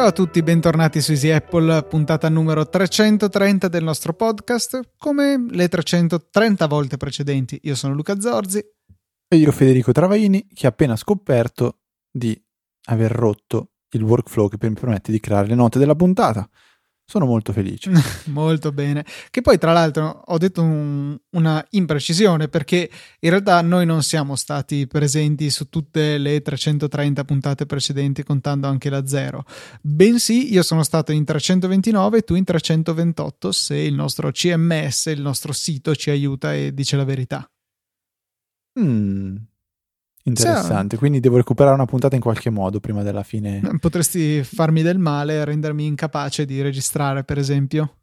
Ciao a tutti, bentornati su Easy Apple, puntata numero 330 del nostro podcast, come le 330 volte precedenti. Io sono Luca Zorzi. E io Federico Travaini, che ha appena scoperto di aver rotto il workflow che mi permette di creare le note della puntata. Sono molto felice. molto bene. Che poi, tra l'altro, ho detto un, una imprecisione perché in realtà noi non siamo stati presenti su tutte le 330 puntate precedenti, contando anche la zero. Bensì, io sono stato in 329 e tu in 328, se il nostro CMS, il nostro sito, ci aiuta e dice la verità. Mm, Interessante, quindi devo recuperare una puntata in qualche modo prima della fine. Potresti farmi del male e rendermi incapace di registrare, per esempio.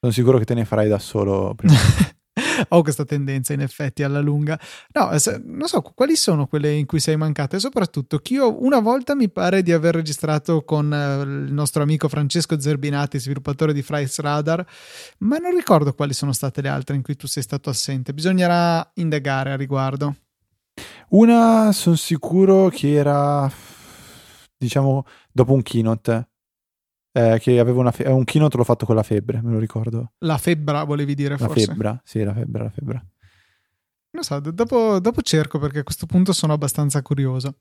Sono sicuro che te ne farai da solo prima. Ho questa tendenza, in effetti, alla lunga. No, non so quali sono quelle in cui sei mancato e soprattutto che io una volta mi pare di aver registrato con eh, il nostro amico Francesco Zerbinati, sviluppatore di Flights Radar, ma non ricordo quali sono state le altre in cui tu sei stato assente. Bisognerà indagare a riguardo. Una sono sicuro che era, diciamo, dopo un keynote. Eh, che avevo una fe- un keynote l'ho fatto con la febbre, me lo ricordo. La febbra volevi dire la forse? La febbra, sì, la febbra, la febbra. Non so, dopo, dopo, cerco perché a questo punto sono abbastanza curioso.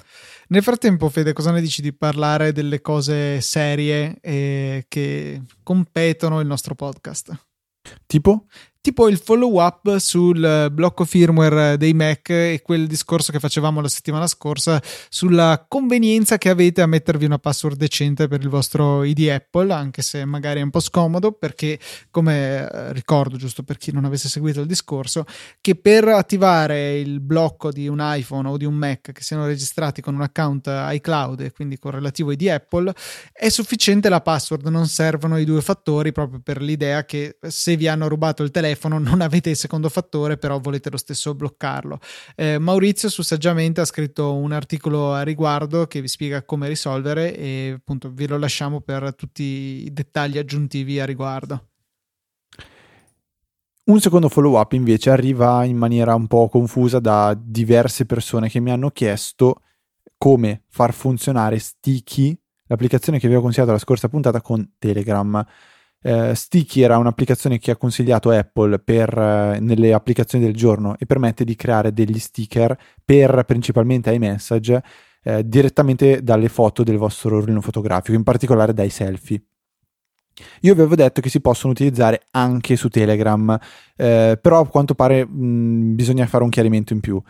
Nel frattempo, Fede, cosa ne dici di parlare delle cose serie eh, che competono il nostro podcast? Tipo? Tipo il follow up sul blocco firmware dei Mac e quel discorso che facevamo la settimana scorsa sulla convenienza che avete a mettervi una password decente per il vostro ID Apple, anche se magari è un po' scomodo perché come eh, ricordo giusto per chi non avesse seguito il discorso che per attivare il blocco di un iPhone o di un Mac che siano registrati con un account iCloud e quindi con relativo ID Apple è sufficiente la password, non servono i due fattori proprio per l'idea che se vi hanno rubato il telefono telefono, non avete il secondo fattore, però volete lo stesso bloccarlo. Eh, Maurizio su Saggiamente ha scritto un articolo a riguardo che vi spiega come risolvere e appunto vi lo lasciamo per tutti i dettagli aggiuntivi a riguardo. Un secondo follow up invece arriva in maniera un po' confusa da diverse persone che mi hanno chiesto come far funzionare Sticky, l'applicazione che vi ho consigliato la scorsa puntata con Telegram. Eh, Sticky era un'applicazione che ha consigliato Apple per, eh, nelle applicazioni del giorno e permette di creare degli sticker per principalmente iMessage eh, direttamente dalle foto del vostro rullino fotografico, in particolare dai selfie. Io vi avevo detto che si possono utilizzare anche su Telegram, eh, però a quanto pare mh, bisogna fare un chiarimento in più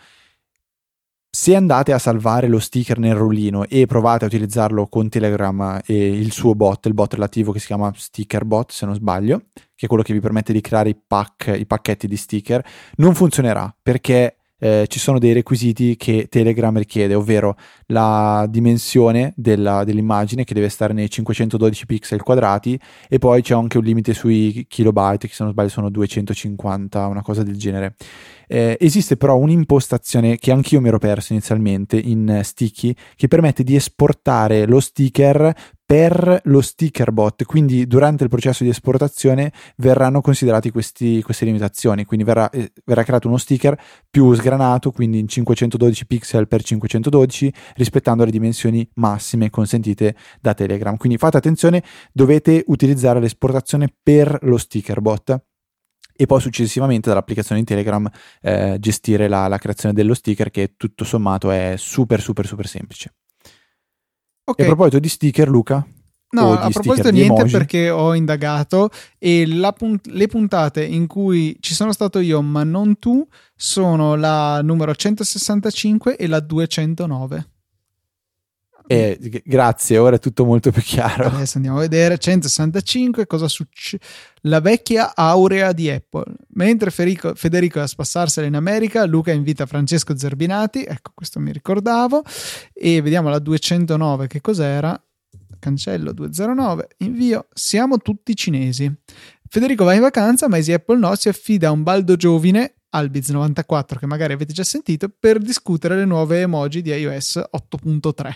se andate a salvare lo sticker nel rullino e provate a utilizzarlo con Telegram e il suo bot, il bot relativo che si chiama StickerBot se non sbaglio, che è quello che vi permette di creare i, pack, i pacchetti di sticker, non funzionerà perché eh, ci sono dei requisiti che Telegram richiede, ovvero la dimensione della, dell'immagine che deve stare nei 512 pixel quadrati e poi c'è anche un limite sui kilobyte che se non sbaglio sono 250, una cosa del genere. Eh, esiste però un'impostazione che anch'io mi ero perso inizialmente in Sticky che permette di esportare lo sticker per lo sticker bot, quindi durante il processo di esportazione verranno considerati questi, queste limitazioni, quindi verrà, eh, verrà, creato uno sticker più sgranato, quindi in 512 pixel per 512, rispettando le dimensioni massime consentite da Telegram. Quindi fate attenzione, dovete utilizzare l'esportazione per lo sticker bot e poi successivamente dall'applicazione di Telegram eh, gestire la, la, creazione dello sticker che tutto sommato è super super super semplice. Okay. A proposito di sticker Luca? No, a proposito niente perché ho indagato e punt- le puntate in cui ci sono stato io ma non tu sono la numero 165 e la 209. Eh, grazie, ora è tutto molto più chiaro. Adesso andiamo a vedere 165 cosa succede. La vecchia aurea di Apple. Mentre Federico, Federico è a spassarsela in America, Luca invita Francesco Zerbinati. Ecco, questo mi ricordavo. E vediamo la 209 che cos'era. Cancello 209, invio. Siamo tutti cinesi. Federico va in vacanza, ma Easy Apple no, si affida a un baldo giovine Albiz94 che magari avete già sentito per discutere le nuove emoji di iOS 8.3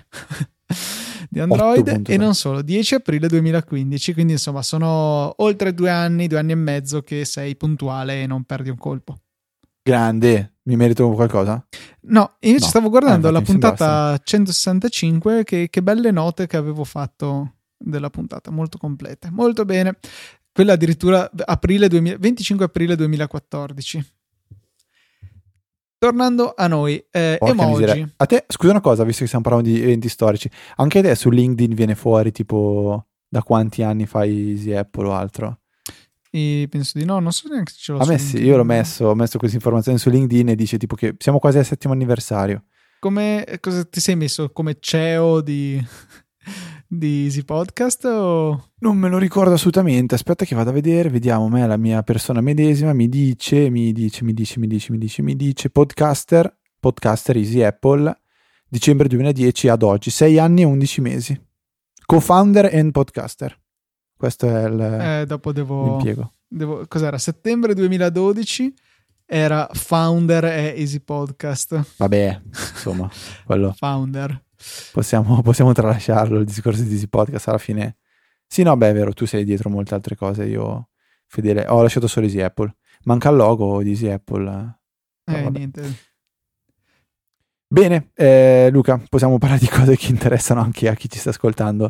di Android 8.3. e non solo 10 aprile 2015 quindi insomma sono oltre due anni due anni e mezzo che sei puntuale e non perdi un colpo grande mi merito qualcosa? no invece no. stavo guardando eh, la puntata 165 che, che belle note che avevo fatto della puntata, molto complete. Molto bene. Quella addirittura aprile 2000, 25 aprile 2014. Tornando a noi, eh, emoji. A te, scusa una cosa, visto che stiamo parlando di eventi storici, anche te su LinkedIn viene fuori tipo da quanti anni fai Easy Apple o altro? E penso di no, non so neanche se ce l'ho. A me sì, io l'ho messo, ho messo questa informazione su LinkedIn e dice tipo che siamo quasi al settimo anniversario. Come, cosa ti sei messo come CEO di, di Easy Podcast? O... Non me lo ricordo assolutamente. Aspetta che vado a vedere, vediamo. Me, la mia persona medesima mi dice, mi dice, mi dice, mi dice, mi dice, mi dice, podcaster, podcaster Easy Apple, dicembre 2010 ad oggi, 6 anni e 11 mesi. Co-founder and podcaster. Questo è il, eh, dopo devo, l'impiego. Devo, cos'era? Settembre 2012 era founder e Easy Podcast. Vabbè, insomma, quello. founder. Possiamo, possiamo tralasciarlo il discorso di Easy Podcast alla fine. Sì, no, beh, è vero, tu sei dietro molte altre cose. Io, fedele, ho lasciato solo Easy Apple. Manca il logo di Easy Apple. Eh, niente. Bene, eh, Luca, possiamo parlare di cose che interessano anche a chi ci sta ascoltando.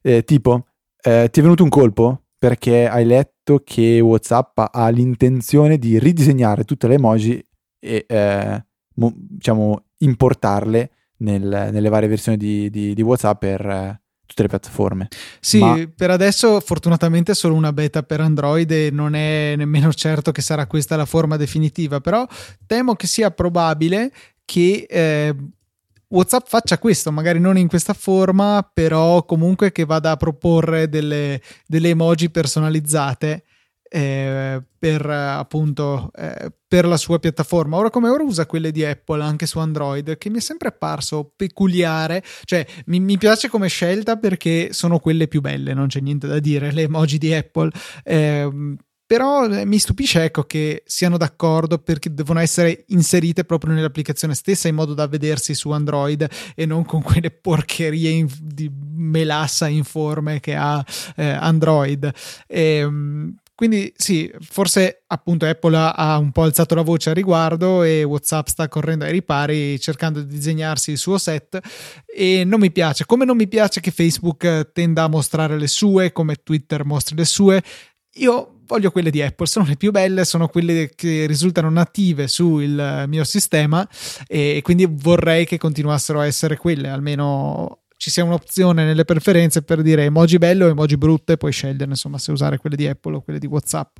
Eh, tipo, eh, ti è venuto un colpo perché hai letto che WhatsApp ha l'intenzione di ridisegnare tutte le emoji e eh, mo, diciamo importarle nel, nelle varie versioni di, di, di WhatsApp per eh, tutte le piattaforme. Sì, Ma... per adesso fortunatamente è solo una beta per Android e non è nemmeno certo che sarà questa la forma definitiva, però temo che sia probabile che eh, WhatsApp faccia questo, magari non in questa forma, però comunque che vada a proporre delle, delle emoji personalizzate eh, per appunto eh, per la sua piattaforma. Ora come ora usa quelle di Apple anche su Android, che mi è sempre apparso peculiare. Cioè, mi, mi piace come scelta perché sono quelle più belle, non c'è niente da dire. Le emoji di Apple. Eh, però mi stupisce ecco che siano d'accordo perché devono essere inserite proprio nell'applicazione stessa in modo da vedersi su Android e non con quelle porcherie in, di melassa informe che ha eh, Android. E, ehm, quindi sì, forse appunto Apple ha un po' alzato la voce a riguardo e WhatsApp sta correndo ai ripari cercando di disegnarsi il suo set e non mi piace, come non mi piace che Facebook tenda a mostrare le sue, come Twitter mostri le sue. Io voglio quelle di Apple, sono le più belle, sono quelle che risultano native sul mio sistema e quindi vorrei che continuassero a essere quelle, almeno ci sia un'opzione nelle preferenze per dire emoji bello o emoji brutto e puoi scegliere insomma se usare quelle di Apple o quelle di WhatsApp.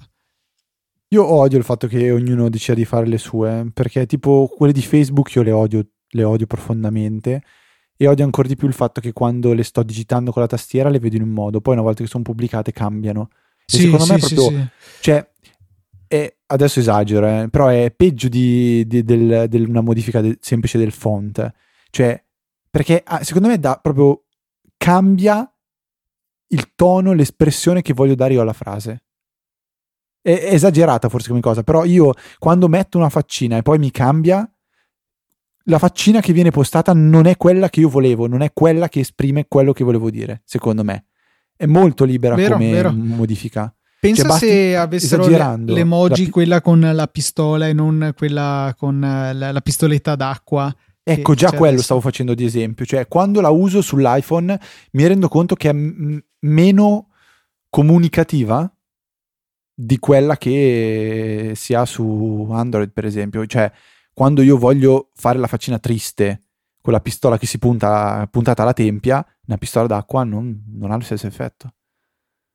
Io odio il fatto che ognuno decida di fare le sue, perché tipo quelle di Facebook io le odio, le odio profondamente e odio ancora di più il fatto che quando le sto digitando con la tastiera le vedo in un modo, poi una volta che sono pubblicate cambiano. E sì, secondo sì, me è proprio... Sì, cioè, è, adesso esagero, eh, però è peggio di, di del, del, una modifica de, semplice del font. Cioè, perché ah, secondo me da, proprio cambia il tono, l'espressione che voglio dare io alla frase. È, è esagerata forse come cosa, però io quando metto una faccina e poi mi cambia, la faccina che viene postata non è quella che io volevo, non è quella che esprime quello che volevo dire, secondo me è molto libera vero, come vero. modifica. Pensa cioè, se avessero le, l'emoji, la... quella con la pistola e non quella con la, la pistoletta d'acqua. Ecco, già quello adesso. stavo facendo di esempio. Cioè, quando la uso sull'iPhone mi rendo conto che è m- meno comunicativa di quella che si ha su Android, per esempio. Cioè, quando io voglio fare la faccina triste con la pistola che si punta puntata alla tempia, una pistola d'acqua non, non ha lo stesso effetto.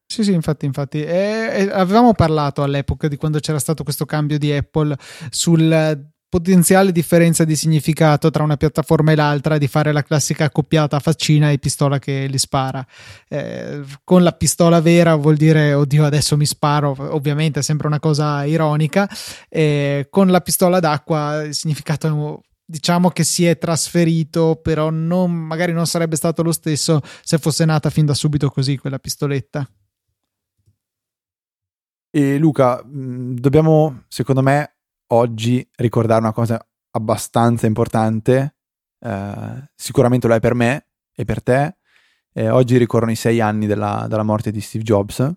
Sì, sì, infatti, infatti. E, e avevamo parlato all'epoca di quando c'era stato questo cambio di Apple sul potenziale differenza di significato tra una piattaforma e l'altra di fare la classica accoppiata faccina e pistola che li spara. Eh, con la pistola vera vuol dire oddio adesso mi sparo, ovviamente è sempre una cosa ironica. Eh, con la pistola d'acqua il significato diciamo che si è trasferito, però non, magari non sarebbe stato lo stesso se fosse nata fin da subito così quella pistoletta. E Luca, mm, dobbiamo, secondo me, oggi ricordare una cosa abbastanza importante. Eh, sicuramente lo è per me e per te. Eh, oggi ricorrono i sei anni della, della, morte di Steve Jobs.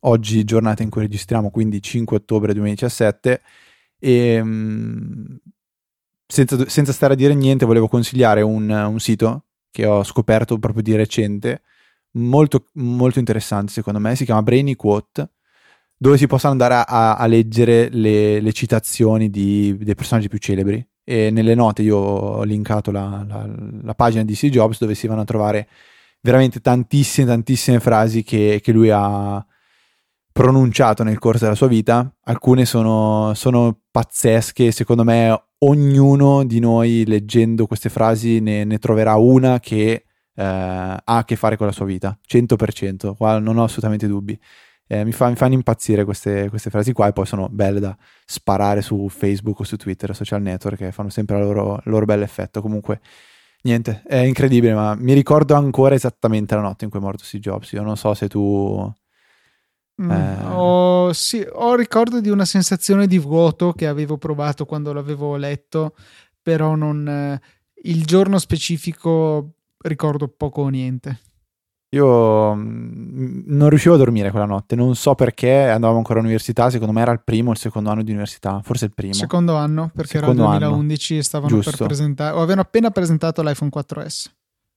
Oggi, giornata in cui registriamo, quindi 5 ottobre 2017. E mh, senza, senza, stare a dire niente, volevo consigliare un, un, sito che ho scoperto proprio di recente, molto, molto interessante secondo me, si chiama Brainy Quote, dove si possono andare a, a leggere le, le citazioni di, dei personaggi più celebri. E nelle note io ho linkato la, la, la pagina di Steve Jobs dove si vanno a trovare veramente tantissime, tantissime frasi che, che lui ha pronunciato nel corso della sua vita. Alcune sono, sono pazzesche, secondo me ognuno di noi leggendo queste frasi ne, ne troverà una che eh, ha a che fare con la sua vita, 100%, qua non ho assolutamente dubbi. Eh, mi, fa, mi, fanno impazzire queste, queste, frasi qua e poi sono belle da sparare su Facebook o su Twitter, social network, che fanno sempre il loro, loro bel effetto. Comunque, niente, è incredibile, ma mi ricordo ancora esattamente la notte in cui è morto Steve Jobs. Io non so se tu... Mm, eh... ho, sì, ho ricordo di una sensazione di vuoto che avevo provato quando l'avevo letto, però non... Eh, il giorno specifico ricordo poco o niente. Io mm, non riuscivo a dormire quella notte, non so perché, andavamo ancora all'università, secondo me era il primo o il secondo anno di università, forse il primo. Secondo anno, perché secondo era il 2011 anno. e stavano Giusto. per presentare, o avevano appena presentato l'iPhone 4S.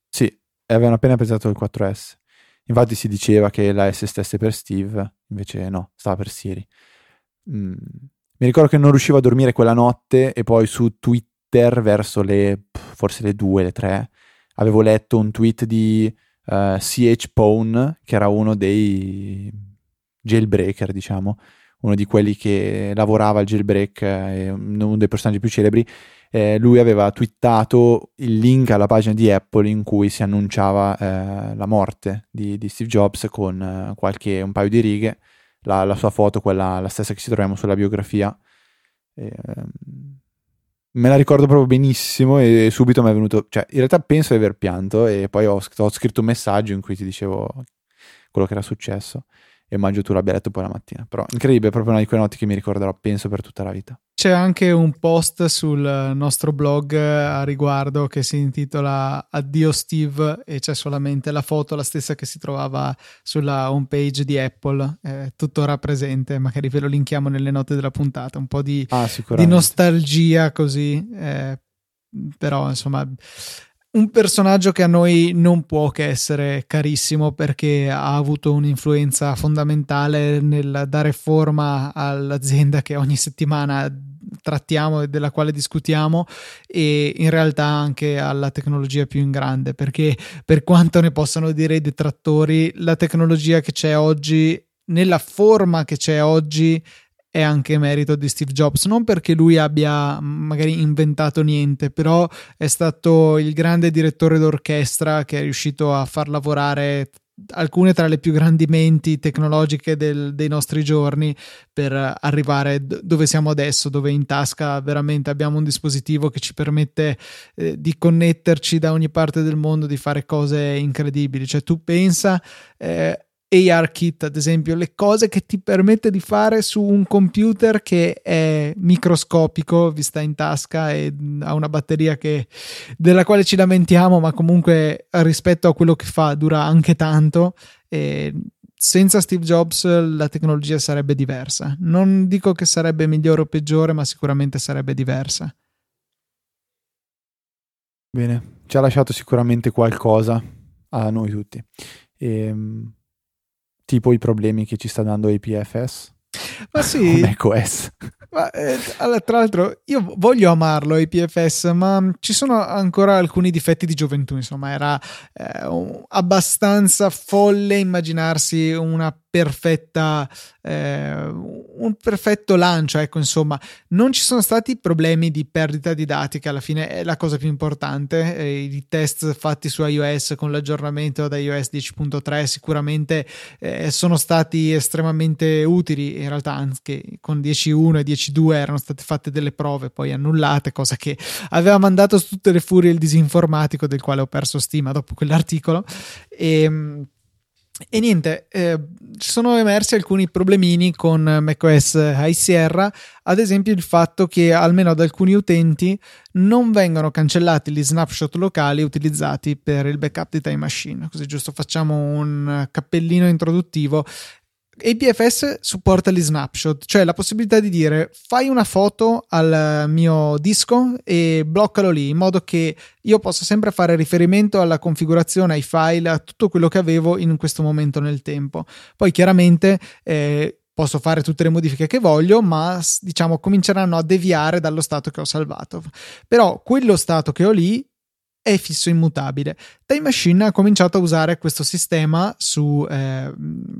Sì, avevano appena presentato il 4S. Infatti si diceva che la S stesse per Steve, invece no, stava per Siri. Mm. Mi ricordo che non riuscivo a dormire quella notte e poi su Twitter verso le, forse le 2, le 3, avevo letto un tweet di uh, eh, CH Pone, che era uno dei jailbreaker, diciamo, uno di quelli che lavorava al jailbreak, eh, uno dei personaggi più celebri. Eh, lui aveva twittato il link alla pagina di Apple in cui si annunciava eh, la morte di, di, Steve Jobs con eh, qualche, un paio di righe, la, la, sua foto, quella la stessa che ci troviamo sulla biografia. Ehm, me la ricordo proprio benissimo e subito mi è venuto, cioè in realtà penso di aver pianto e poi ho, ho scritto un messaggio in cui ti dicevo quello che era successo e immagino tu l'abbia letto poi la mattina. Però incredibile, è proprio una di quelle notti che mi ricorderò, penso, per tutta la vita. C'è anche un post sul nostro blog a riguardo che si intitola Addio Steve e c'è solamente la foto, la stessa che si trovava sulla homepage di Apple, eh, tuttora presente, magari ve lo linkiamo nelle note della puntata, un po' di, ah, di nostalgia così, eh, però insomma un personaggio che a noi non può che essere carissimo perché ha avuto un'influenza fondamentale nel dare forma all'azienda che ogni settimana trattiamo e della quale discutiamo e in realtà anche alla tecnologia più in grande perché per quanto ne possano dire i detrattori la tecnologia che c'è oggi nella forma che c'è oggi è anche merito di Steve Jobs, non perché lui abbia magari inventato niente, però è stato il grande direttore d'orchestra che è riuscito a far lavorare alcune tra le più grandi menti tecnologiche del, dei nostri giorni per arrivare dove siamo adesso, dove in tasca veramente abbiamo un dispositivo che ci permette eh, di connetterci da ogni parte del mondo, di fare cose incredibili. Cioè tu pensa... Eh, ARKit, ad esempio, le cose che ti permette di fare su un computer che è microscopico, vi sta in tasca e ha una batteria che, della quale ci lamentiamo, ma comunque rispetto a quello che fa dura anche tanto. E senza Steve Jobs la tecnologia sarebbe diversa. Non dico che sarebbe migliore o peggiore, ma sicuramente sarebbe diversa. Bene, ci ha lasciato sicuramente qualcosa a noi tutti. Ehm, tipo i problemi che ci sta dando APFS. Ma sì. macOS. Ma, eh, tra l'altro, io voglio amarlo IPFS, ma ci sono ancora alcuni difetti di gioventù. Insomma, era eh, abbastanza folle immaginarsi una perfetta eh, un perfetto lancio ecco insomma. Non ci sono stati problemi di perdita di dati che alla fine è la cosa più importante eh, i test fatti su iOS con l'aggiornamento da iOS 10.3 sicuramente eh, sono stati estremamente utili. In realtà anche con 10.1 e 10.2 erano state fatte delle prove poi annullate cosa che aveva mandato su tutte le furie il disinformatico del quale ho perso stima dopo quell'articolo. E ehm, e niente, eh, sono emersi alcuni problemini con macOS High Sierra, ad esempio il fatto che almeno ad alcuni utenti non vengono cancellati gli snapshot locali utilizzati per il backup di Time Machine. Così giusto facciamo un cappellino introduttivo APFS supporta gli snapshot, cioè la possibilità di dire fai una foto al mio disco e bloccalo lì, in modo che io possa sempre fare riferimento alla configurazione, ai file, a tutto quello che avevo in questo momento nel tempo. Poi chiaramente eh, posso fare tutte le modifiche che voglio, ma diciamo cominceranno a deviare dallo stato che ho salvato. Però quello stato che ho lì è fisso immutabile. Time Machine ha cominciato a usare questo sistema su, eh,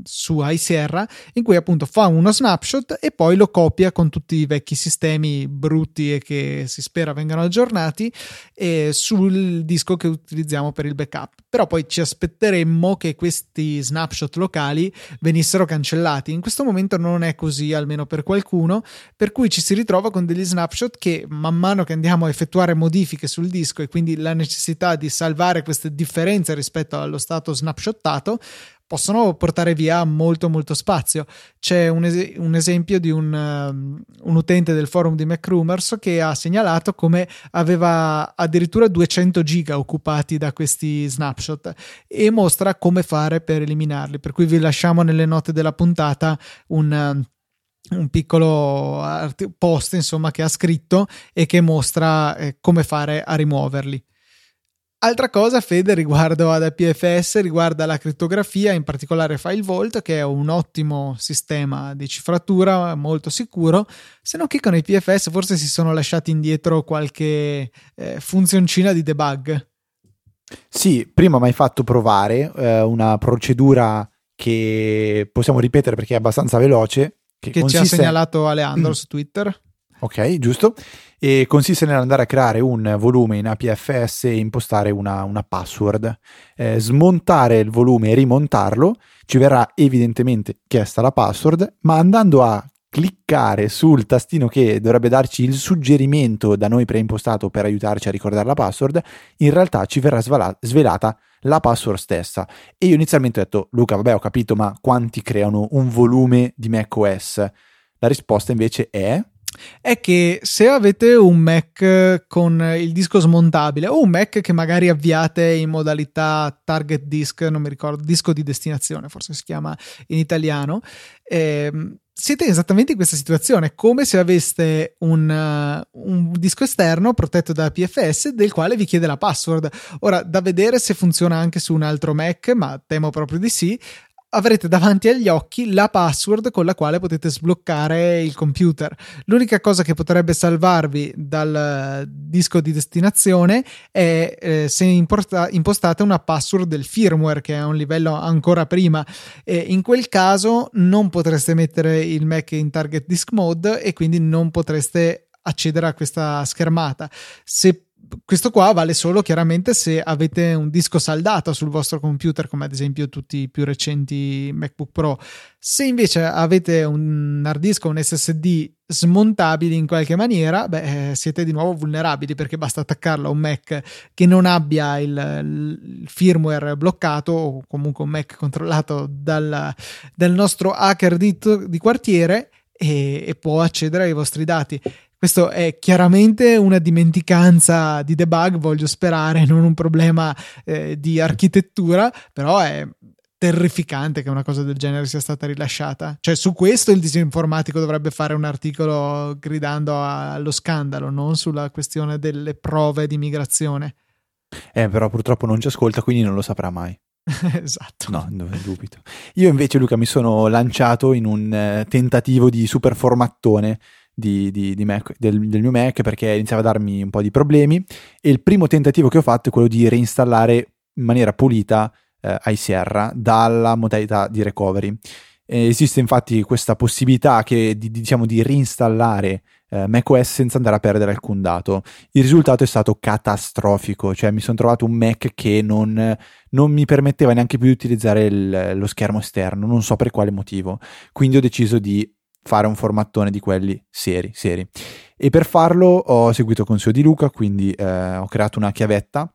su iSierra in cui appunto fa uno snapshot e poi lo copia con tutti i vecchi sistemi brutti e che si spera vengano aggiornati eh, sul disco che utilizziamo per il backup. Però poi ci aspetteremmo che questi snapshot locali venissero cancellati. In questo momento non è così, almeno per qualcuno, per cui ci si ritrova con degli snapshot che man mano che andiamo a effettuare modifiche sul disco e quindi la necessità di salvare queste differenze rispetto allo stato snapshottato possono portare via molto molto spazio. C'è un, es- un esempio di un, um, un, utente del forum di MacRumors che ha segnalato come aveva addirittura 200 giga occupati da questi snapshot e mostra come fare per eliminarli. Per cui vi lasciamo nelle note della puntata un... Um, un piccolo post insomma che ha scritto e che mostra eh, come fare a rimuoverli. Altra cosa, Fede, riguardo ad APFS, riguarda la crittografia, in particolare FileVault, che è un ottimo sistema di cifratura molto sicuro, se non che con APFS forse si sono lasciati indietro qualche eh, funzioncina di debug. Sì, prima mi hai fatto provare eh, una procedura che possiamo ripetere perché è abbastanza veloce. Che, che consiste... ci ha segnalato Aleandro su Twitter. Ok, giusto. E consiste nell'andare a creare un volume in APFS e impostare una, una password. Eh, smontare il volume e rimontarlo, ci verrà evidentemente chiesta la password, ma andando a cliccare sul tastino che dovrebbe darci il suggerimento da noi preimpostato per aiutarci a ricordare la password, in realtà ci verrà svala- svelata la password stessa. E io inizialmente ho detto, Luca, vabbè, ho capito, ma quanti creano un volume di macOS? La risposta invece è è che se avete un Mac con il disco smontabile o un Mac che magari avviate in modalità target disk, non mi ricordo, disco di destinazione, forse si chiama in italiano, ehm, siete esattamente in questa situazione, come se aveste un, uh, un, disco esterno protetto da PFS del quale vi chiede la password. Ora, da vedere se funziona anche su un altro Mac, ma temo proprio di sì avrete davanti agli occhi la password con la quale potete sbloccare il computer. L'unica cosa che potrebbe salvarvi dal disco di destinazione è eh, se importa- impostate una password del firmware che è a un livello ancora prima. E in quel caso non potreste mettere il Mac in target disk mode e quindi non potreste accedere a questa schermata. Se questo qua vale solo chiaramente se avete un disco saldato sul vostro computer, come ad esempio tutti i più recenti MacBook Pro. Se invece avete un hard disk o un SSD smontabili in qualche maniera, beh, eh, siete di nuovo vulnerabili perché basta attaccarlo a un Mac che non abbia il, il firmware bloccato o comunque un Mac controllato dal, dal nostro hacker di, di quartiere e, e può accedere ai vostri dati questo è chiaramente una dimenticanza di debug, voglio sperare, non un problema eh, di architettura, però è terrificante che una cosa del genere sia stata rilasciata. Cioè, su questo il disinformatico dovrebbe fare un articolo gridando allo scandalo, non sulla questione delle prove di migrazione. Eh, però purtroppo non ci ascolta, quindi non lo saprà mai. esatto. No, non dubito. Io invece, Luca, mi sono lanciato in un eh, tentativo di super formattone di, di, di Mac, del, del, mio Mac perché iniziava a darmi un po' di problemi e il primo tentativo che ho fatto è quello di reinstallare in maniera pulita eh, iSierra dalla modalità di recovery. Esiste infatti questa possibilità che, di, diciamo, di reinstallare eh, macOS senza andare a perdere alcun dato. Il risultato è stato catastrofico, cioè mi sono trovato un Mac che non, non mi permetteva neanche più di utilizzare il, lo schermo esterno, non so per quale motivo. Quindi ho deciso di fare un formattone di quelli seri, seri. E per farlo ho seguito il consiglio di Luca, quindi eh, ho creato una chiavetta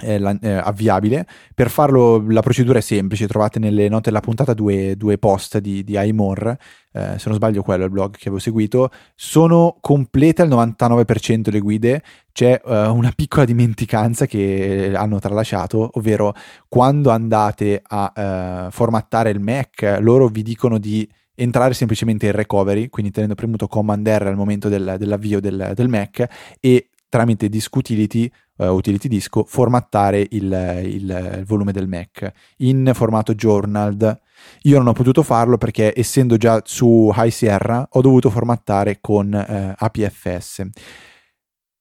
eh, la, eh, avviabile. Per farlo la procedura è semplice, trovate nelle note della puntata due, due post di, di iMore, eh, se non sbaglio quello è il blog che avevo seguito, sono complete al 99% le guide, c'è eh, una piccola dimenticanza che hanno tralasciato, ovvero quando andate a eh, formattare il Mac, loro vi dicono di entrare semplicemente in recovery, quindi tenendo premuto Command R al momento del, dell'avvio del, del Mac e tramite disk utility, uh, utility disco, formattare il, il, il, volume del Mac in formato journal. Io non ho potuto farlo perché essendo già su High Sierra ho dovuto formattare con uh, APFS.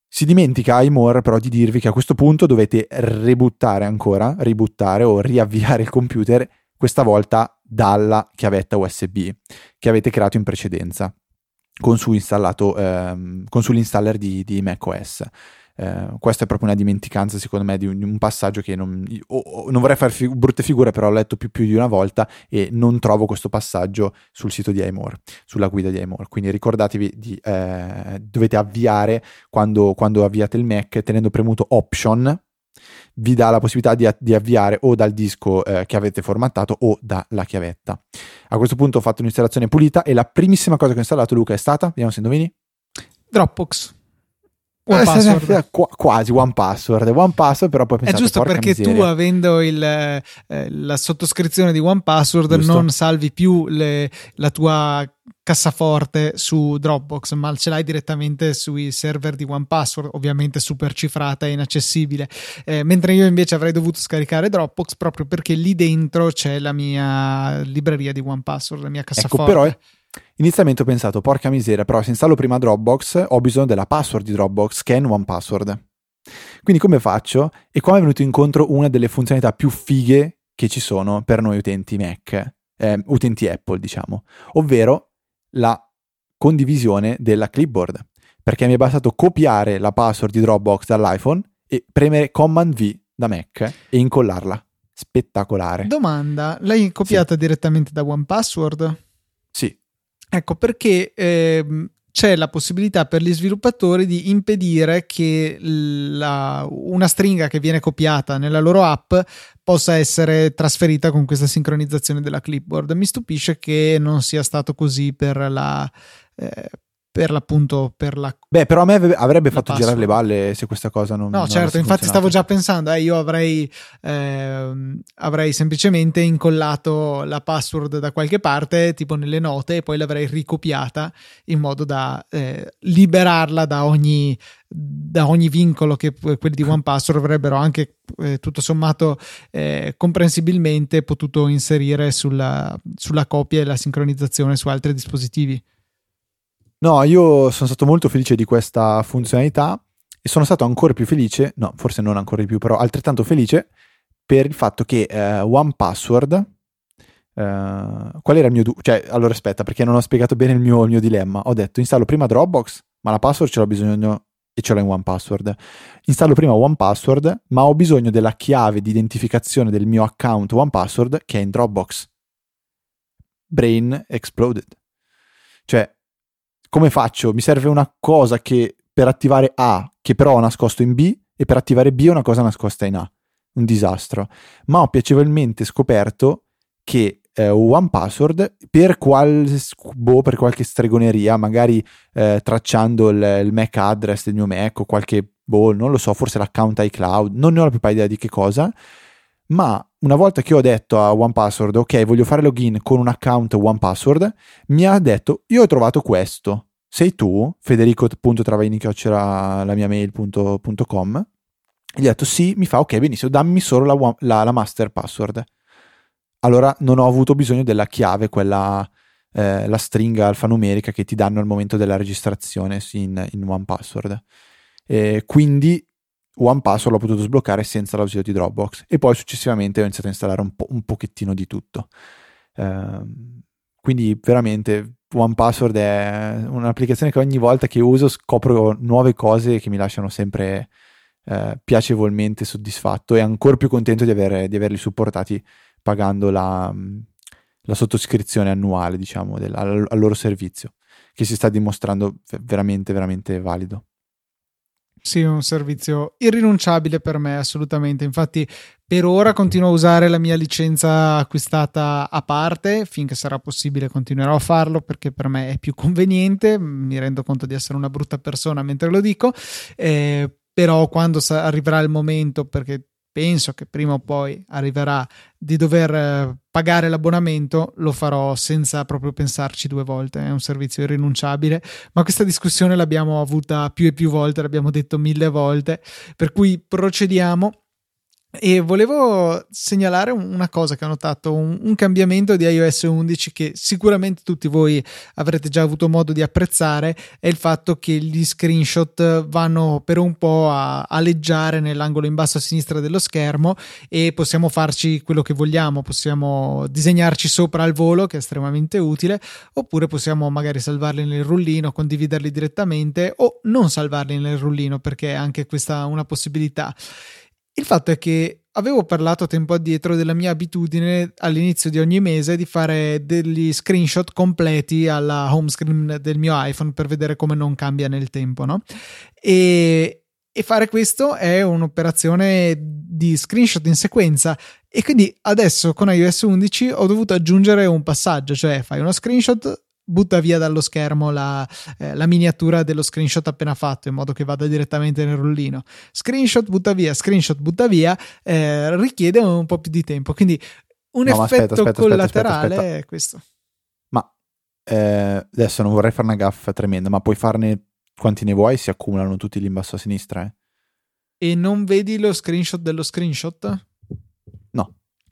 Si dimentica iMore però di dirvi che a questo punto dovete rebuttare ancora, ributtare o riavviare il computer, questa volta dalla chiavetta USB che avete creato in precedenza con, su ehm, con sull'installer di, di macOS. Eh, questa è proprio una dimenticanza, secondo me, di un, di un passaggio che non, oh, oh, non vorrei fare fi- brutte figure, però ho letto più, più, di una volta e non trovo questo passaggio sul sito di iMore, sulla guida di iMore. Quindi ricordatevi di eh, dovete avviare quando, quando avviate il Mac tenendo premuto Option vi dà la possibilità di, di avviare o dal disco eh, che avete formattato o dalla chiavetta. A questo punto ho fatto un'installazione pulita e la primissima cosa che ho installato Luca è stata, vediamo se indovini. Dropbox. One eh, password. Qu- quasi one password. One password, però poi pensate, È giusto perché miseria. tu, avendo il, eh, la sottoscrizione di one password, giusto. non salvi più le, la tua cassaforte su Dropbox, ma ce l'hai direttamente sui server di One Password, ovviamente super cifrata e inaccessibile. Eh, mentre io invece avrei dovuto scaricare Dropbox proprio perché lì dentro c'è la mia libreria di One Password, la mia ecco, cassaforte. Ecco, però Inizialmente ho pensato, porca miseria, però se installo prima Dropbox ho bisogno della password di Dropbox, che è One Password. Quindi come faccio? E qua mi è venuto incontro una delle funzionalità più fighe che ci sono per noi utenti Mac, eh, utenti Apple diciamo, ovvero la condivisione della clipboard. Perché mi è bastato copiare la password di Dropbox dall'iPhone e premere Command V da Mac e incollarla. Spettacolare. Domanda, l'hai copiata sì. direttamente da One Password? Ecco perché eh, c'è la possibilità per gli sviluppatori di impedire che la, una stringa che viene copiata nella loro app possa essere trasferita con questa sincronizzazione della clipboard. Mi stupisce che non sia stato così per la, eh, per l'appunto per la beh però a me avrebbe fatto password. girare le balle se questa cosa non no non certo infatti stavo già pensando eh, io avrei eh, avrei semplicemente incollato la password da qualche parte tipo nelle note e poi l'avrei ricopiata in modo da eh, liberarla da ogni da ogni vincolo che quelli di OnePassword avrebbero anche eh, tutto sommato eh, comprensibilmente potuto inserire sulla, sulla copia e la sincronizzazione su altri dispositivi No, io sono stato molto felice di questa funzionalità e sono stato ancora più felice, no, forse non ancora di più, però altrettanto felice per il fatto che eh, OnePassword, eh, qual era il mio... Du- cioè, allora aspetta, perché non ho spiegato bene il mio, il mio dilemma. Ho detto, installo prima Dropbox, ma la password ce l'ho bisogno e ce l'ho in OnePassword. Installo prima OnePassword, ma ho bisogno della chiave di identificazione del mio account OnePassword che è in Dropbox. Brain exploded. Cioè, come faccio? Mi serve una cosa che per attivare A, che però ho nascosto in B, e per attivare B una cosa nascosta in A. Un disastro. Ma ho piacevolmente scoperto che eh, One Password per, qual, boh, per qualche stregoneria, magari eh, tracciando il, il, MAC address del mio Mac o qualche, boh, non lo so, forse l'account iCloud, non ne ho la più idea di che cosa, ma una volta che ho detto a OnePassword, ok, voglio fare login con un account OnePassword, mi ha detto, io ho trovato questo. Sei tu, federico.travaini, che la mia mail.com. Gli ho detto sì, mi fa ok, benissimo, dammi solo la, la, la, master password. Allora non ho avuto bisogno della chiave, quella, eh, la stringa alfanumerica che ti danno al momento della registrazione in, in OnePassword. Eh, quindi OnePassword l'ho potuto sbloccare senza l'ausilio di Dropbox e poi successivamente ho iniziato a installare un, po- un pochettino di tutto. Uh, quindi veramente OnePassword è un'applicazione che ogni volta che uso scopro nuove cose che mi lasciano sempre uh, piacevolmente soddisfatto e ancora più contento di, aver, di averli supportati pagando la, la sottoscrizione annuale diciamo del, al, al loro servizio che si sta dimostrando veramente veramente valido. Sì, è un servizio irrinunciabile per me, assolutamente. Infatti, per ora continuo a usare la mia licenza acquistata a parte, finché sarà possibile continuerò a farlo perché per me è più conveniente. Mi rendo conto di essere una brutta persona mentre lo dico, eh, però quando sa- arriverà il momento, perché penso che prima o poi arriverà di dover eh, pagare l'abbonamento, lo farò senza proprio pensarci due volte. È un servizio irrinunciabile, ma questa discussione l'abbiamo avuta più e più volte, l'abbiamo detto mille volte, per cui procediamo e volevo segnalare una cosa che ho notato, un, un, cambiamento di iOS 11 che sicuramente tutti voi avrete già avuto modo di apprezzare, è il fatto che gli screenshot vanno per un po' a aleggiare nell'angolo in basso a sinistra dello schermo e possiamo farci quello che vogliamo, possiamo disegnarci sopra al volo, che è estremamente utile, oppure possiamo magari salvarli nel rullino, condividerli direttamente o non salvarli nel rullino, perché è anche questa una possibilità. Il fatto è che avevo parlato tempo addietro della mia abitudine all'inizio di ogni mese di fare degli screenshot completi alla home screen del mio iPhone per vedere come non cambia nel tempo, no? E, e fare questo è un'operazione di screenshot in sequenza e quindi adesso con iOS 11 ho dovuto aggiungere un passaggio, cioè fai uno screenshot, butta via dallo schermo la, eh, la, miniatura dello screenshot appena fatto in modo che vada direttamente nel rullino. Screenshot, butta via, screenshot, butta via, eh, richiede un po' più di tempo. Quindi un no, effetto aspetta, aspetta, collaterale aspetta, è questo. Ma eh, adesso non vorrei fare una gaffa tremenda, ma puoi farne quanti ne vuoi, si accumulano tutti lì in basso a sinistra. Eh? E non vedi lo screenshot dello screenshot?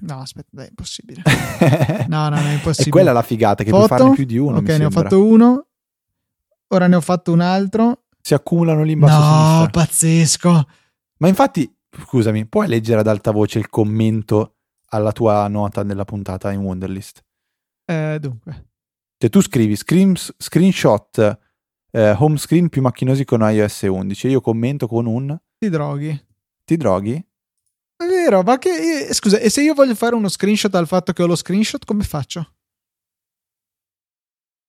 No. Aspetta, dai, è impossibile. no, no, no, è impossibile. E quella è la figata, che Foto? puoi farne più di uno. Ok, ne ho fatto uno. Ora ne ho fatto un altro. Si accumulano lì in basso No, pazzesco. Ma infatti, scusami, puoi leggere ad alta voce il commento alla tua nota nella puntata in Wonderlist? Eh, dunque. Cioè tu scrivi screen, screenshot eh, home screen più macchinosi con iOS 11 io commento con un... Ti droghi. Ti droghi? È vero, ma che. Eh, scusa, e se io voglio fare uno screenshot al fatto che ho lo screenshot, come faccio?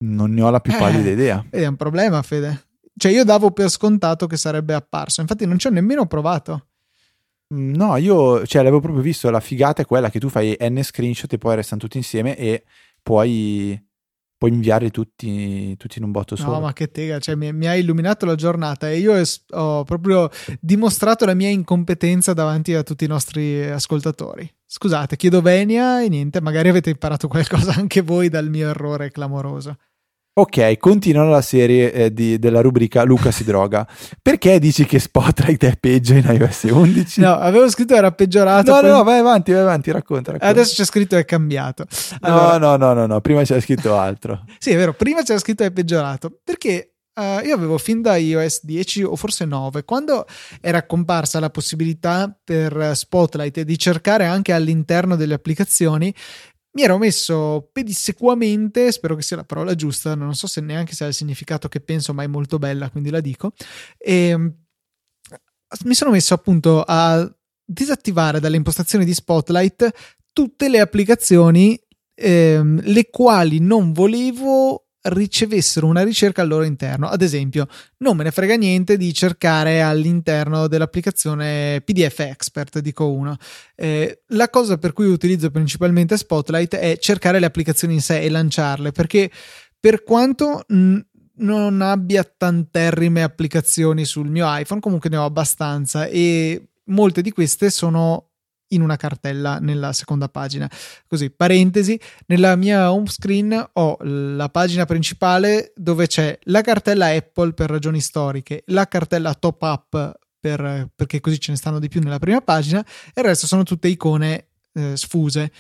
Non ne ho la più pallida eh, idea. Ed è un problema, Fede. Cioè, io davo per scontato che sarebbe apparso. Infatti, non ci ho nemmeno provato. Mm, no, io cioè, l'avevo proprio visto. La figata è quella che tu fai N screenshot e poi restano tutti insieme e poi puoi inviarli tutti, tutti, in un botto solo. No, ma che tega, cioè, mi, mi, ha illuminato la giornata e io es- ho proprio dimostrato la mia incompetenza davanti a tutti i nostri ascoltatori. Scusate, chiedo venia e niente, magari avete imparato qualcosa anche voi dal mio errore clamoroso. Ok, continua la serie eh, di, della rubrica Luca si droga. Perché dici che Spotlight è peggio in iOS 11? No, avevo scritto era peggiorato. No, poi... no, vai avanti, vai avanti, racconta, racconta. Adesso c'è scritto è cambiato. Allora... No, no, no, no, no, prima c'era scritto altro. sì, è vero, prima c'era scritto è peggiorato. Perché uh, io avevo fin da iOS 10 o forse 9, quando era comparsa la possibilità per Spotlight di cercare anche all'interno delle applicazioni, mi ero messo pedissequamente, spero che sia la parola giusta, non so se neanche se ha il significato che penso, ma è molto bella, quindi la dico. E mm, mi sono messo appunto a disattivare dalle impostazioni di Spotlight tutte le applicazioni ehm, le quali non volevo ricevessero una ricerca al loro interno. Ad esempio, non me ne frega niente di cercare all'interno dell'applicazione PDF Expert, dico uno. Eh, la cosa per cui utilizzo principalmente Spotlight è cercare le applicazioni in sé e lanciarle, perché per quanto mh, non abbia tanterrime applicazioni sul mio iPhone, comunque ne ho abbastanza e molte di queste sono in una cartella nella seconda pagina. Così, parentesi, nella mia home screen ho la pagina principale dove c'è la cartella Apple per ragioni storiche, la cartella top up per, perché così ce ne stanno di più nella prima pagina e il resto sono tutte icone eh, sfuse.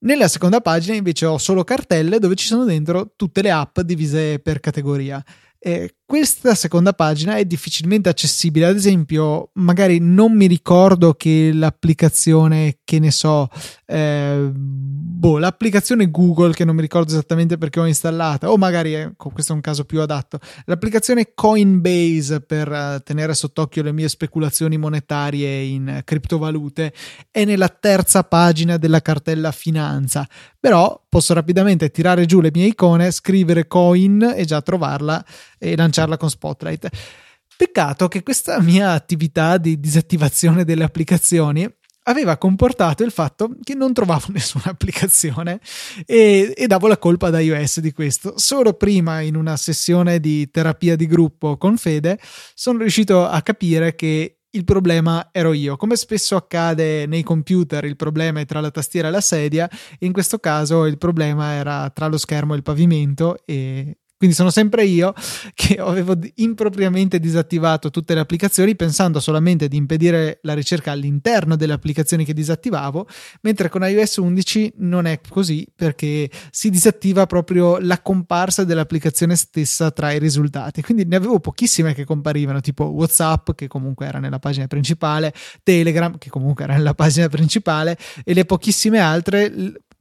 Nella seconda pagina invece ho solo cartelle dove ci sono dentro tutte le app divise per categoria. Eh, questa seconda pagina è difficilmente accessibile. Ad esempio, magari non mi ricordo che l'applicazione, che ne so, eh, boh, l'applicazione Google, che non mi ricordo esattamente perché ho installata, o magari, ecco, questo è un caso più adatto, l'applicazione Coinbase per uh, tenere sott'occhio le mie speculazioni monetarie in criptovalute, è nella terza pagina della cartella finanza. Però posso rapidamente tirare giù le mie icone, scrivere coin e già trovarla e lanciarla con Spotlight. Peccato che questa mia attività di disattivazione delle applicazioni aveva comportato il fatto che non trovavo nessuna applicazione e, e, davo la colpa ad iOS di questo. Solo prima, in una sessione di terapia di gruppo con Fede, sono riuscito a capire che il problema ero io. Come spesso accade nei computer, il problema è tra la tastiera e la sedia, in questo caso il problema era tra lo schermo e il pavimento e, quindi sono sempre io che avevo impropriamente disattivato tutte le applicazioni pensando solamente di impedire la ricerca all'interno delle applicazioni che disattivavo, mentre con iOS 11 non è così perché si disattiva proprio la comparsa dell'applicazione stessa tra i risultati. Quindi ne avevo pochissime che comparivano, tipo WhatsApp che comunque era nella pagina principale, Telegram che comunque era nella pagina principale e le pochissime altre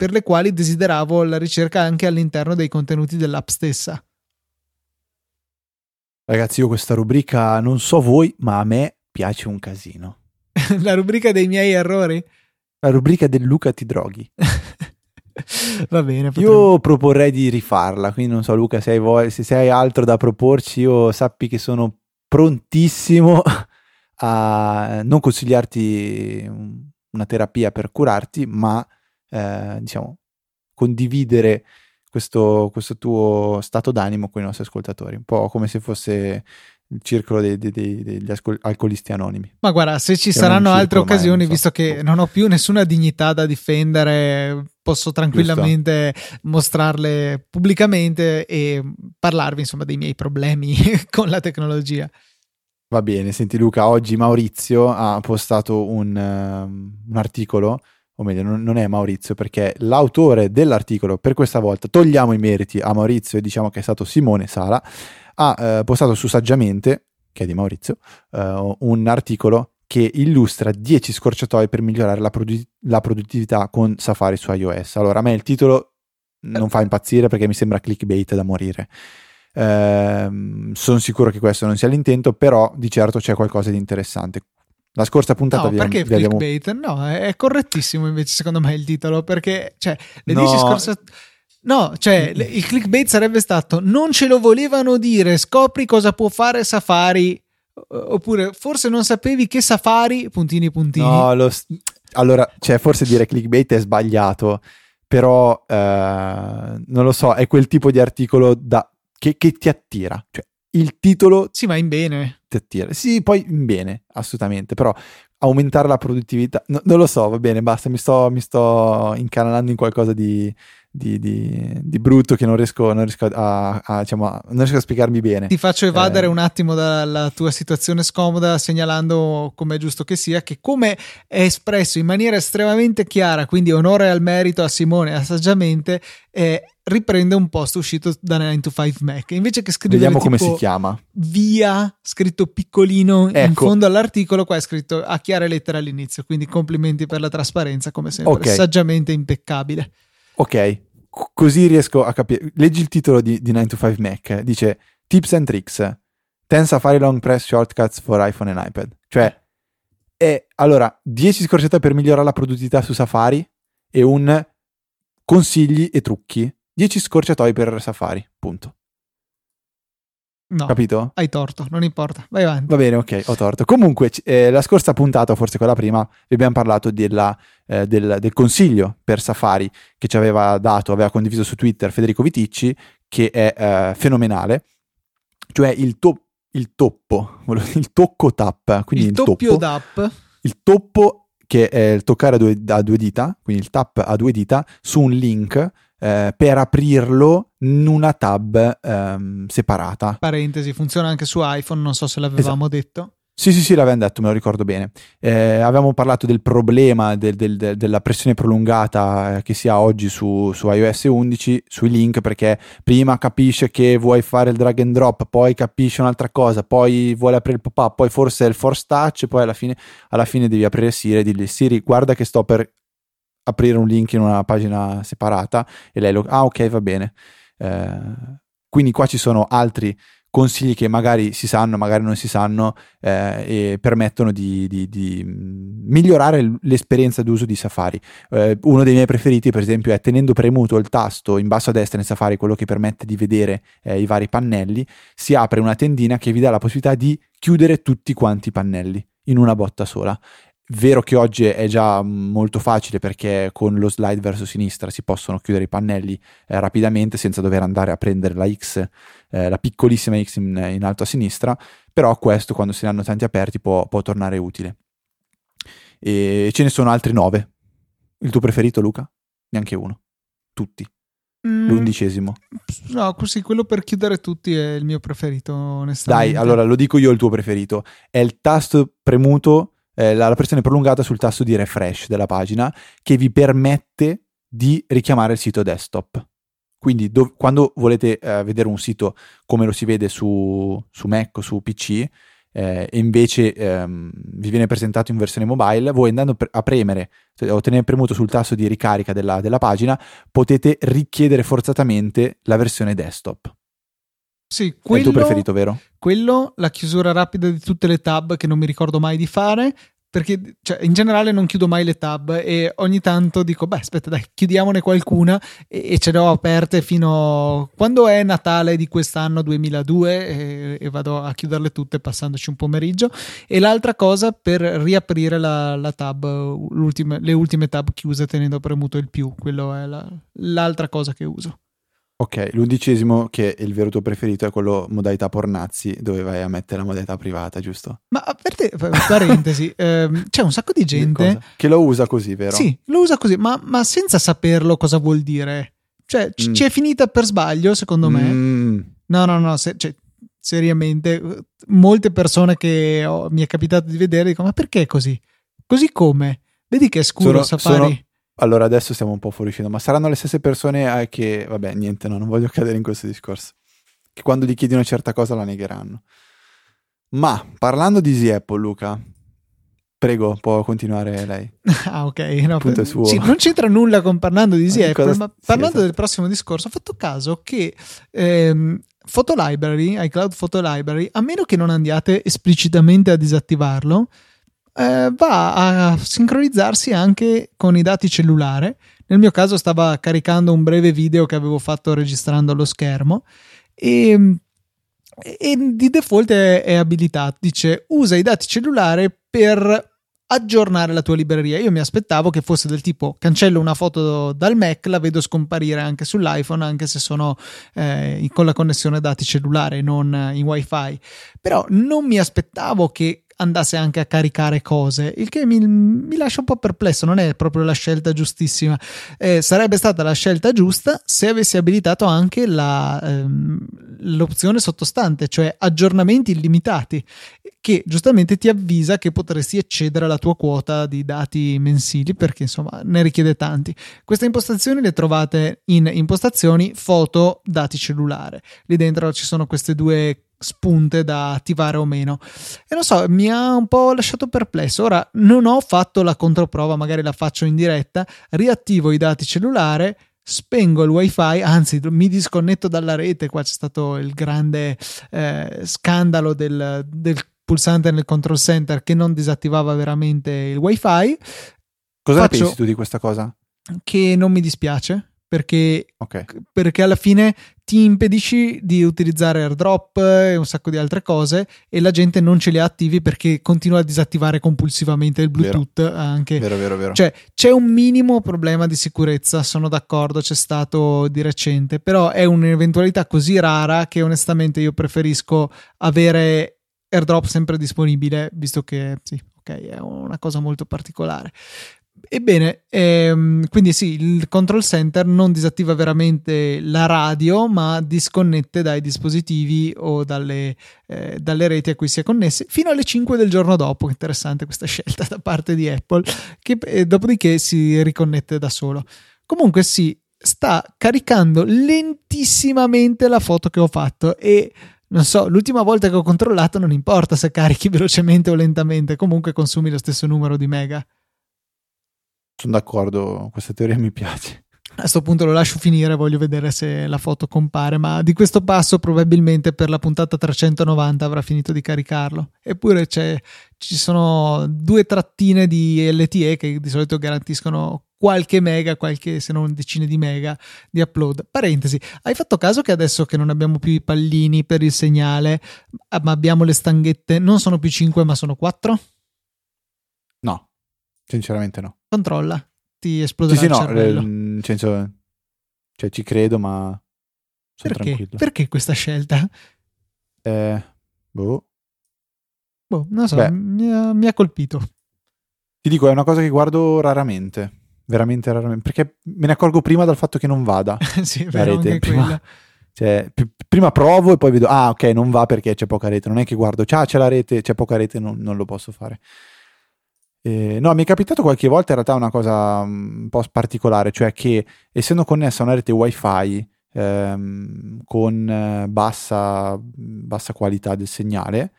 per le quali desideravo la ricerca anche all'interno dei contenuti dell'app stessa. Ragazzi, io questa rubrica non so voi, ma a me piace un casino. La rubrica dei miei errori? La rubrica del Luca ti droghi. Va bene. Potremmo... Io proporrei di rifarla, quindi non so Luca se hai, voglia, se hai altro da proporci, io sappi che sono prontissimo a non consigliarti una terapia per curarti, ma eh, diciamo condividere questo, questo, tuo stato d'animo con i nostri ascoltatori, un po' come se fosse il circolo dei, dei, dei, degli ascol- alcolisti anonimi. Ma guarda, se ci saranno altre occasioni, so. visto che non ho più nessuna dignità da difendere, posso tranquillamente Giusto. mostrarle pubblicamente e parlarvi insomma dei miei problemi con la tecnologia. Va bene, senti Luca, oggi Maurizio ha postato un, uh, un articolo o meglio non, non, è Maurizio perché l'autore dell'articolo per questa volta togliamo i meriti a Maurizio e diciamo che è stato Simone Sala ha eh, postato su Saggiamente che è di Maurizio eh, un articolo che illustra 10 scorciatoie per migliorare la, produ- la, produttività con Safari su iOS. Allora a me il titolo non fa impazzire perché mi sembra clickbait da morire. Eh, sono sicuro che questo non sia l'intento però di certo c'è qualcosa di interessante la scorsa puntata no, vi perché vi abbiamo... clickbait? No, è correttissimo invece secondo me il titolo perché cioè, le no. 10 scorse No, cioè il clickbait sarebbe stato non ce lo volevano dire, scopri cosa può fare Safari oppure forse non sapevi che Safari puntini puntini. No, lo... allora, cioè forse dire clickbait è sbagliato, però eh, non lo so, è quel tipo di articolo da... che, che ti attira, cioè il titolo... Sì, ma in bene. Ti attira. Sì, poi in bene, assolutamente, però aumentare la produttività, no, non lo so, va bene, basta, mi sto, mi sto incanalando in qualcosa di, di, di, di, brutto che non riesco, non riesco a, a, diciamo, non riesco a spiegarmi bene. Ti faccio evadere eh. un attimo dalla tua situazione scomoda segnalando come è giusto che sia che come è espresso in maniera estremamente chiara, quindi onore al merito a Simone e saggiamente, eh, riprende un post uscito da 9 to 5 Mac. Invece che scrivere Vediamo come si chiama. Via, scritto piccolino ecco. in fondo all'articolo, qua è scritto a chiare lettere all'inizio, quindi complimenti per la trasparenza come sempre, okay. saggiamente impeccabile ok, così riesco a capire. Leggi il titolo di, di 9 to 5 Mac, dice Tips and Tricks, 10 Safari Long Press Shortcuts for iPhone and iPad. Cioè, è allora 10 scorciatoie per migliorare la produttività su Safari e un consigli e trucchi. 10 scorciatoie per Safari, punto. No, capito? Hai torto, non importa, vai avanti. Va bene, ok, ho torto. Comunque, eh, la scorsa puntata, forse quella prima, vi abbiamo parlato della, eh, del, del, consiglio per Safari che ci aveva dato, aveva condiviso su Twitter Federico Viticci, che è eh, fenomenale, cioè il, to- il toppo, il tocco tap, quindi il, il doppio tap. Il toppo che è il toccare a due, a due dita, quindi il tap a due dita, su un link eh, per aprirlo una tab ehm, separata. Parentesi, funziona anche su iPhone, non so se l'avevamo esatto. detto. Sì, sì, sì, l'avevamo detto, me lo ricordo bene. Eh, avevamo parlato del problema del, del, del, della pressione prolungata eh, che si ha oggi su, su, iOS 11, sui link, perché prima capisce che vuoi fare il drag and drop, poi capisce un'altra cosa, poi vuole aprire il pop-up, poi forse il force touch, poi alla fine, alla fine devi aprire Siri e dirgli Siri, guarda che sto per aprire un link in una pagina separata e lei lo... Ah ok, va bene. Eh, quindi qua ci sono altri consigli che magari si sanno, magari non si sanno eh, e permettono di, di, di, migliorare l'esperienza d'uso di Safari. Eh, uno dei miei preferiti, per esempio, è tenendo premuto il tasto in basso a destra in Safari, quello che permette di vedere eh, i vari pannelli, si apre una tendina che vi dà la possibilità di chiudere tutti quanti i pannelli in una botta sola. Vero che oggi è già molto facile perché con lo slide verso sinistra si possono chiudere i pannelli eh, rapidamente senza dover andare a prendere la X, eh, la piccolissima X in, in, alto a sinistra, però questo quando se ne hanno tanti aperti può, può tornare utile. E ce ne sono altri nove. Il tuo preferito Luca? Neanche uno. Tutti. Mm, L'undicesimo. No, così quello per chiudere tutti è il mio preferito, onestamente. Dai, allora lo dico io il tuo preferito. È il tasto premuto, eh, la, la pressione prolungata sul tasto di refresh della pagina che vi permette di richiamare il sito desktop. Quindi do, quando volete eh, vedere un sito come lo si vede su, su Mac o su PC, eh, e invece ehm, vi viene presentato in versione mobile, voi andando a premere o tenere premuto sul tasto di ricarica della, della pagina, potete richiedere forzatamente la versione desktop. Sì, quello, è il tuo preferito, vero? Quello, la chiusura rapida di tutte le tab che non mi ricordo mai di fare, perché cioè, in generale non chiudo mai le tab e ogni tanto dico beh aspetta dai chiudiamone qualcuna e, e ce le ho aperte fino quando è Natale di quest'anno 2002 e, e, vado a chiuderle tutte passandoci un pomeriggio e l'altra cosa per riaprire la, la tab le ultime tab chiuse tenendo premuto il più quello è la, l'altra cosa che uso Ok, l'undicesimo, che è il vero tuo preferito, è quello modalità pornazzi, dove vai a mettere la modalità privata, giusto? Ma per te, parentesi, ehm, c'è un sacco di gente che lo usa così, vero? Sì, lo usa così, ma, ma senza saperlo cosa vuol dire. Cioè, mm. ci è finita per sbaglio, secondo me. Mm. No, no, no, se, cioè, seriamente, molte persone che ho, mi è capitato di vedere dicono, ma perché così? Così come? Vedi che è scuro, sono, Safari? Sono allora adesso stiamo un po' fuoriuscendo, ma saranno le stesse persone eh, che, vabbè, niente, no, non voglio cadere in questo discorso, che quando gli chiedi una certa cosa la negheranno. Ma parlando di Easy Apple, Luca, prego, può continuare lei. ah, ok, no, per, sì, non c'entra nulla con parlando di Easy Apple, cosa... ma parlando sì, esatto. del prossimo discorso, ho fatto caso che ehm, Photo Library, iCloud Photo Library, a meno che non andiate esplicitamente a disattivarlo, eh, va a sincronizzarsi anche con i dati cellulare. Nel mio caso stava caricando un breve video che avevo fatto registrando lo schermo e, e di default è, è abilitato. Dice usa i dati cellulari per aggiornare la tua libreria. Io mi aspettavo che fosse del tipo cancello una foto dal Mac, la vedo scomparire anche sull'iPhone, anche se sono eh, con la connessione dati cellulare, non in wifi. Però non mi aspettavo che andasse anche a caricare cose, il che mi, mi, lascia un po' perplesso, non è proprio la scelta giustissima. Eh, sarebbe stata la scelta giusta se avessi abilitato anche la, ehm, l'opzione sottostante, cioè aggiornamenti illimitati, che giustamente ti avvisa che potresti eccedere la tua quota di dati mensili perché insomma ne richiede tanti. Queste impostazioni le trovate in impostazioni foto dati cellulare. Lì dentro ci sono queste due spunte da attivare o meno. E non so, mi ha un po' lasciato perplesso. Ora non ho fatto la controprova, magari la faccio in diretta, riattivo i dati cellulare, spengo il wifi, anzi mi disconnetto dalla rete, qua c'è stato il grande eh, scandalo del, del pulsante nel control center che non disattivava veramente il wifi. Cosa Faccio... pensi tu di questa cosa? Che non mi dispiace perché, okay. perché alla fine ti impedisci di utilizzare airdrop e un sacco di altre cose e la gente non ce li ha attivi perché continua a disattivare compulsivamente il Bluetooth vero. anche. Vero, vero, vero. Cioè, c'è un minimo problema di sicurezza, sono d'accordo, c'è stato di recente, però è un'eventualità così rara che onestamente io preferisco avere airdrop sempre disponibile, visto che sì, ok, è una cosa molto particolare. Ebbene, ehm, quindi sì, il control center non disattiva veramente la radio, ma disconnette dai dispositivi o dalle, eh, dalle, reti a cui si è connessi fino alle 5 del giorno dopo. Interessante questa scelta da parte di Apple, che eh, dopodiché si riconnette da solo. Comunque sì, sta caricando lentissimamente la foto che ho fatto e non so, l'ultima volta che ho controllato non importa se carichi velocemente o lentamente, comunque consumi lo stesso numero di mega. Sono d'accordo, questa teoria mi piace. A questo punto lo lascio finire, voglio vedere se la foto compare, ma di questo passo probabilmente per la puntata 390 avrà finito di caricarlo. Eppure ci sono due trattine di LTE che di solito garantiscono qualche mega, qualche se non decine di mega di upload. Parentesi, hai fatto caso che adesso che non abbiamo più i pallini per il segnale, ma abbiamo le stanghette, non sono più 5 ma sono 4? No, sinceramente no. Controlla, ti esploderà sì, sì, il no, cervello. eh, nel senso, cioè ci credo, ma sono Perché? tranquillo. Perché questa scelta? Eh, boh. Boh, non so, Beh. mi ha, mi ha colpito. Ti dico, è una cosa che guardo raramente, veramente raramente, perché me ne accorgo prima dal fatto che non vada. sì, La vero, rete, prima-. Cioè, p- prima provo e poi vedo, ah ok, non va perché c'è poca rete. Non è che guardo, ciao, c'è la rete, c'è poca rete, non, non lo posso fare. Eh, no, mi è capitato qualche volta in realtà una cosa mm, un po' particolare, cioè che essendo connessa a una rete wifi ehm, con eh, bassa, bassa qualità del segnale,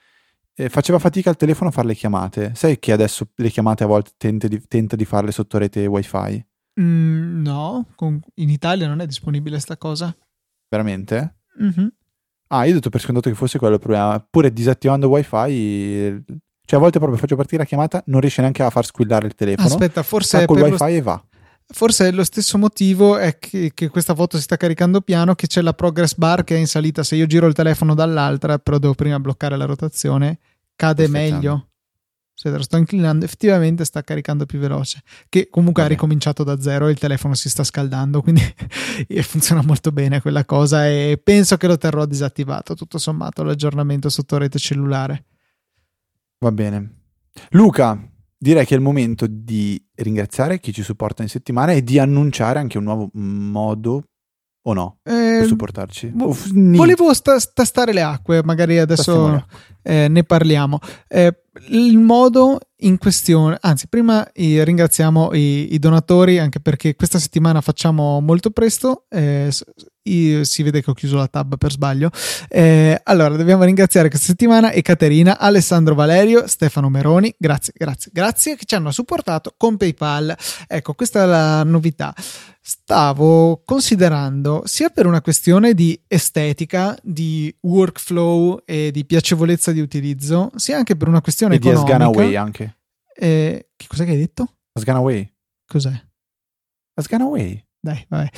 eh, faceva fatica il telefono a fare le chiamate. Sai che adesso le chiamate a volte tenta di, tenta di farle sotto rete wifi? Mm, no, con- in Italia non è disponibile sta cosa. Veramente? Mhm. Ah, io ho detto per scontato che fosse quello il problema. Pure disattivando wifi, cioè a volte proprio faccio partire la chiamata, non riesce neanche a far squillare il telefono. Aspetta, forse Stacco il per lo, wifi e va. forse lo stesso motivo è che, che questa foto si sta caricando piano, che c'è la progress bar che è in salita. Se io giro il telefono dall'altra, però devo prima bloccare la rotazione, cade meglio. Se lo sto inclinando, effettivamente sta caricando più veloce. Che comunque ha Vabbè. ricominciato da zero e il telefono si sta scaldando, quindi funziona molto bene quella cosa e penso che lo terrò disattivato, tutto sommato, l'aggiornamento sotto rete cellulare. Va bene. Luca, direi che è il momento di ringraziare chi ci supporta in settimana e di annunciare anche un nuovo modo o no per Eh, supportarci. vo-. Volevo sta- tastare le acque, magari adesso eh, ne parliamo. Eh, il modo in questione, anzi, prima eh, ringraziamo i, i donatori, anche perché questa settimana facciamo molto presto. Eh, s- i- si vede che ho chiuso la tab per sbaglio. Eh, allora, dobbiamo ringraziare questa settimana Ekaterina, Alessandro Valerio, Stefano Meroni. Grazie, grazie, grazie che ci hanno supportato con PayPal. Ecco, questa è la novità. Stavo considerando sia per una questione di estetica, di workflow e di piacevolezza di utilizzo, sia anche per una questione E di economica. Asganaway anche. Eh, che cos'è che hai detto? Asganaway. Cos'è? Asganaway. Dai, vabbè.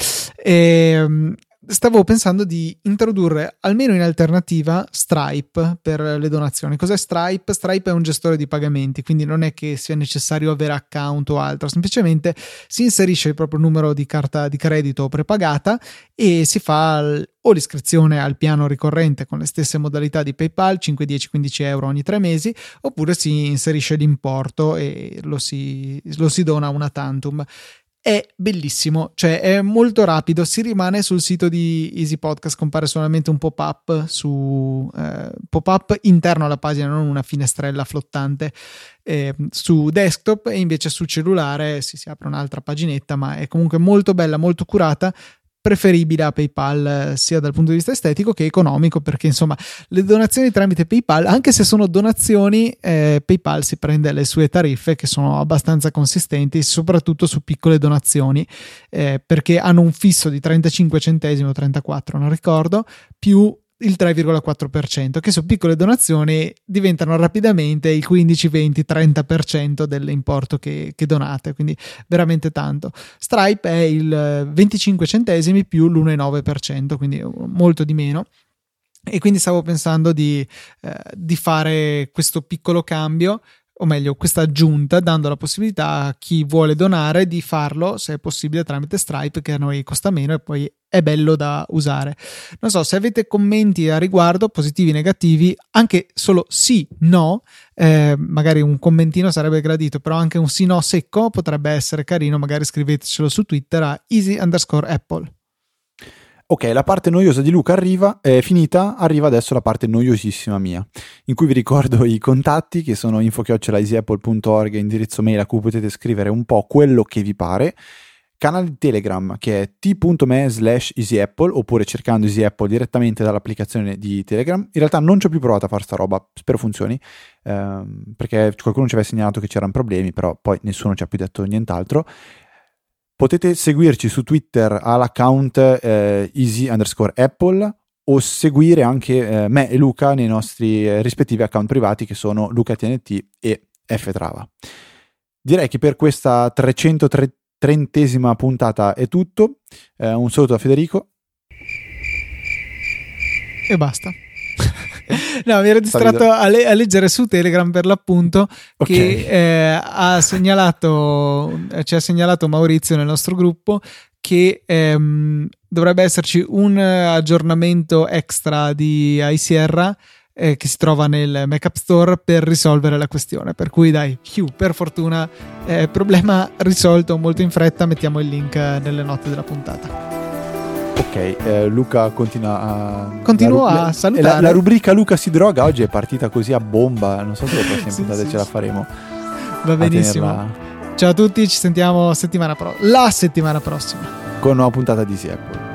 Ehm, stavo pensando di introdurre almeno in alternativa Stripe per le donazioni. Cos'è Stripe? Stripe è un gestore di pagamenti, quindi non è che sia necessario avere account o altro, semplicemente si inserisce il proprio numero di carta di credito prepagata e si fa l- o l'iscrizione al piano ricorrente con le stesse modalità di PayPal, 5, 10, 15 euro ogni tre mesi, oppure si inserisce l'importo e lo si, lo si dona una tantum è bellissimo, cioè è molto rapido, si rimane sul sito di Easy Podcast, compare solamente un pop-up su eh, pop-up interno alla pagina, non una finestrella flottante eh, su desktop e invece sul cellulare si, si apre un'altra paginetta, ma è comunque molto bella, molto curata preferibile a PayPal eh, sia dal punto di vista estetico che economico perché insomma le donazioni tramite PayPal anche se sono donazioni eh, PayPal si prende le sue tariffe che sono abbastanza consistenti soprattutto su piccole donazioni eh, perché hanno un fisso di 35 centesimi o 34 non ricordo più il 3,4% che su piccole donazioni diventano rapidamente il 15, 20, 30% dell'importo che, che donate quindi veramente tanto Stripe è il eh, 25 centesimi più l'1,9%, quindi molto di meno. E quindi stavo pensando di, eh, di fare questo piccolo cambio, o meglio, questa aggiunta, dando la possibilità a chi vuole donare di farlo, se è possibile, tramite Stripe, che a noi costa meno e poi è bello da usare. Non so se avete commenti a riguardo, positivi, negativi, anche solo sì, no, eh, magari un commentino sarebbe gradito, però anche un sì no secco potrebbe essere carino, magari scrivetecelo su Twitter a easy underscore apple. Ok, la parte noiosa di Luca arriva, è finita, arriva adesso la parte noiosissima mia, in cui vi ricordo i contatti che sono info-easyapple.org, indirizzo mail a cui potete scrivere un po' quello che vi pare, canale Telegram che è t.me slash easyapple oppure cercando easyapple direttamente dall'applicazione di Telegram. In realtà non ci ho più provato a fare sta roba, spero funzioni, ehm, perché qualcuno ci aveva segnalato che c'erano problemi, però poi nessuno ci ha più detto nient'altro. Potete seguirci su Twitter all'account eh, easy underscore apple o seguire anche eh, me e Luca nei nostri eh, rispettivi account privati che sono LucaTNT e Ftrava. Direi che per questa 303 trentesima puntata è tutto. Eh, un saluto a Federico. E basta. no, mi ero distratto a, le- a, leggere su Telegram per l'appunto okay. che eh, ha segnalato, ci ha segnalato Maurizio nel nostro gruppo che ehm, dovrebbe esserci un aggiornamento extra di iSierra eh, che si trova nel Mac App Store per risolvere la questione. Per cui dai, Hugh, per fortuna, eh, problema risolto molto in fretta, mettiamo il link nelle note della puntata. Ok, eh, Luca continua a. Continua a salutare. La, la, rubrica Luca si droga oggi è partita così a bomba. Non so se le prossime sì, puntate sì, ce la faremo. Va benissimo. Tenerla... Ciao a tutti, ci sentiamo settimana pro- la settimana prossima. Con una puntata di Apple.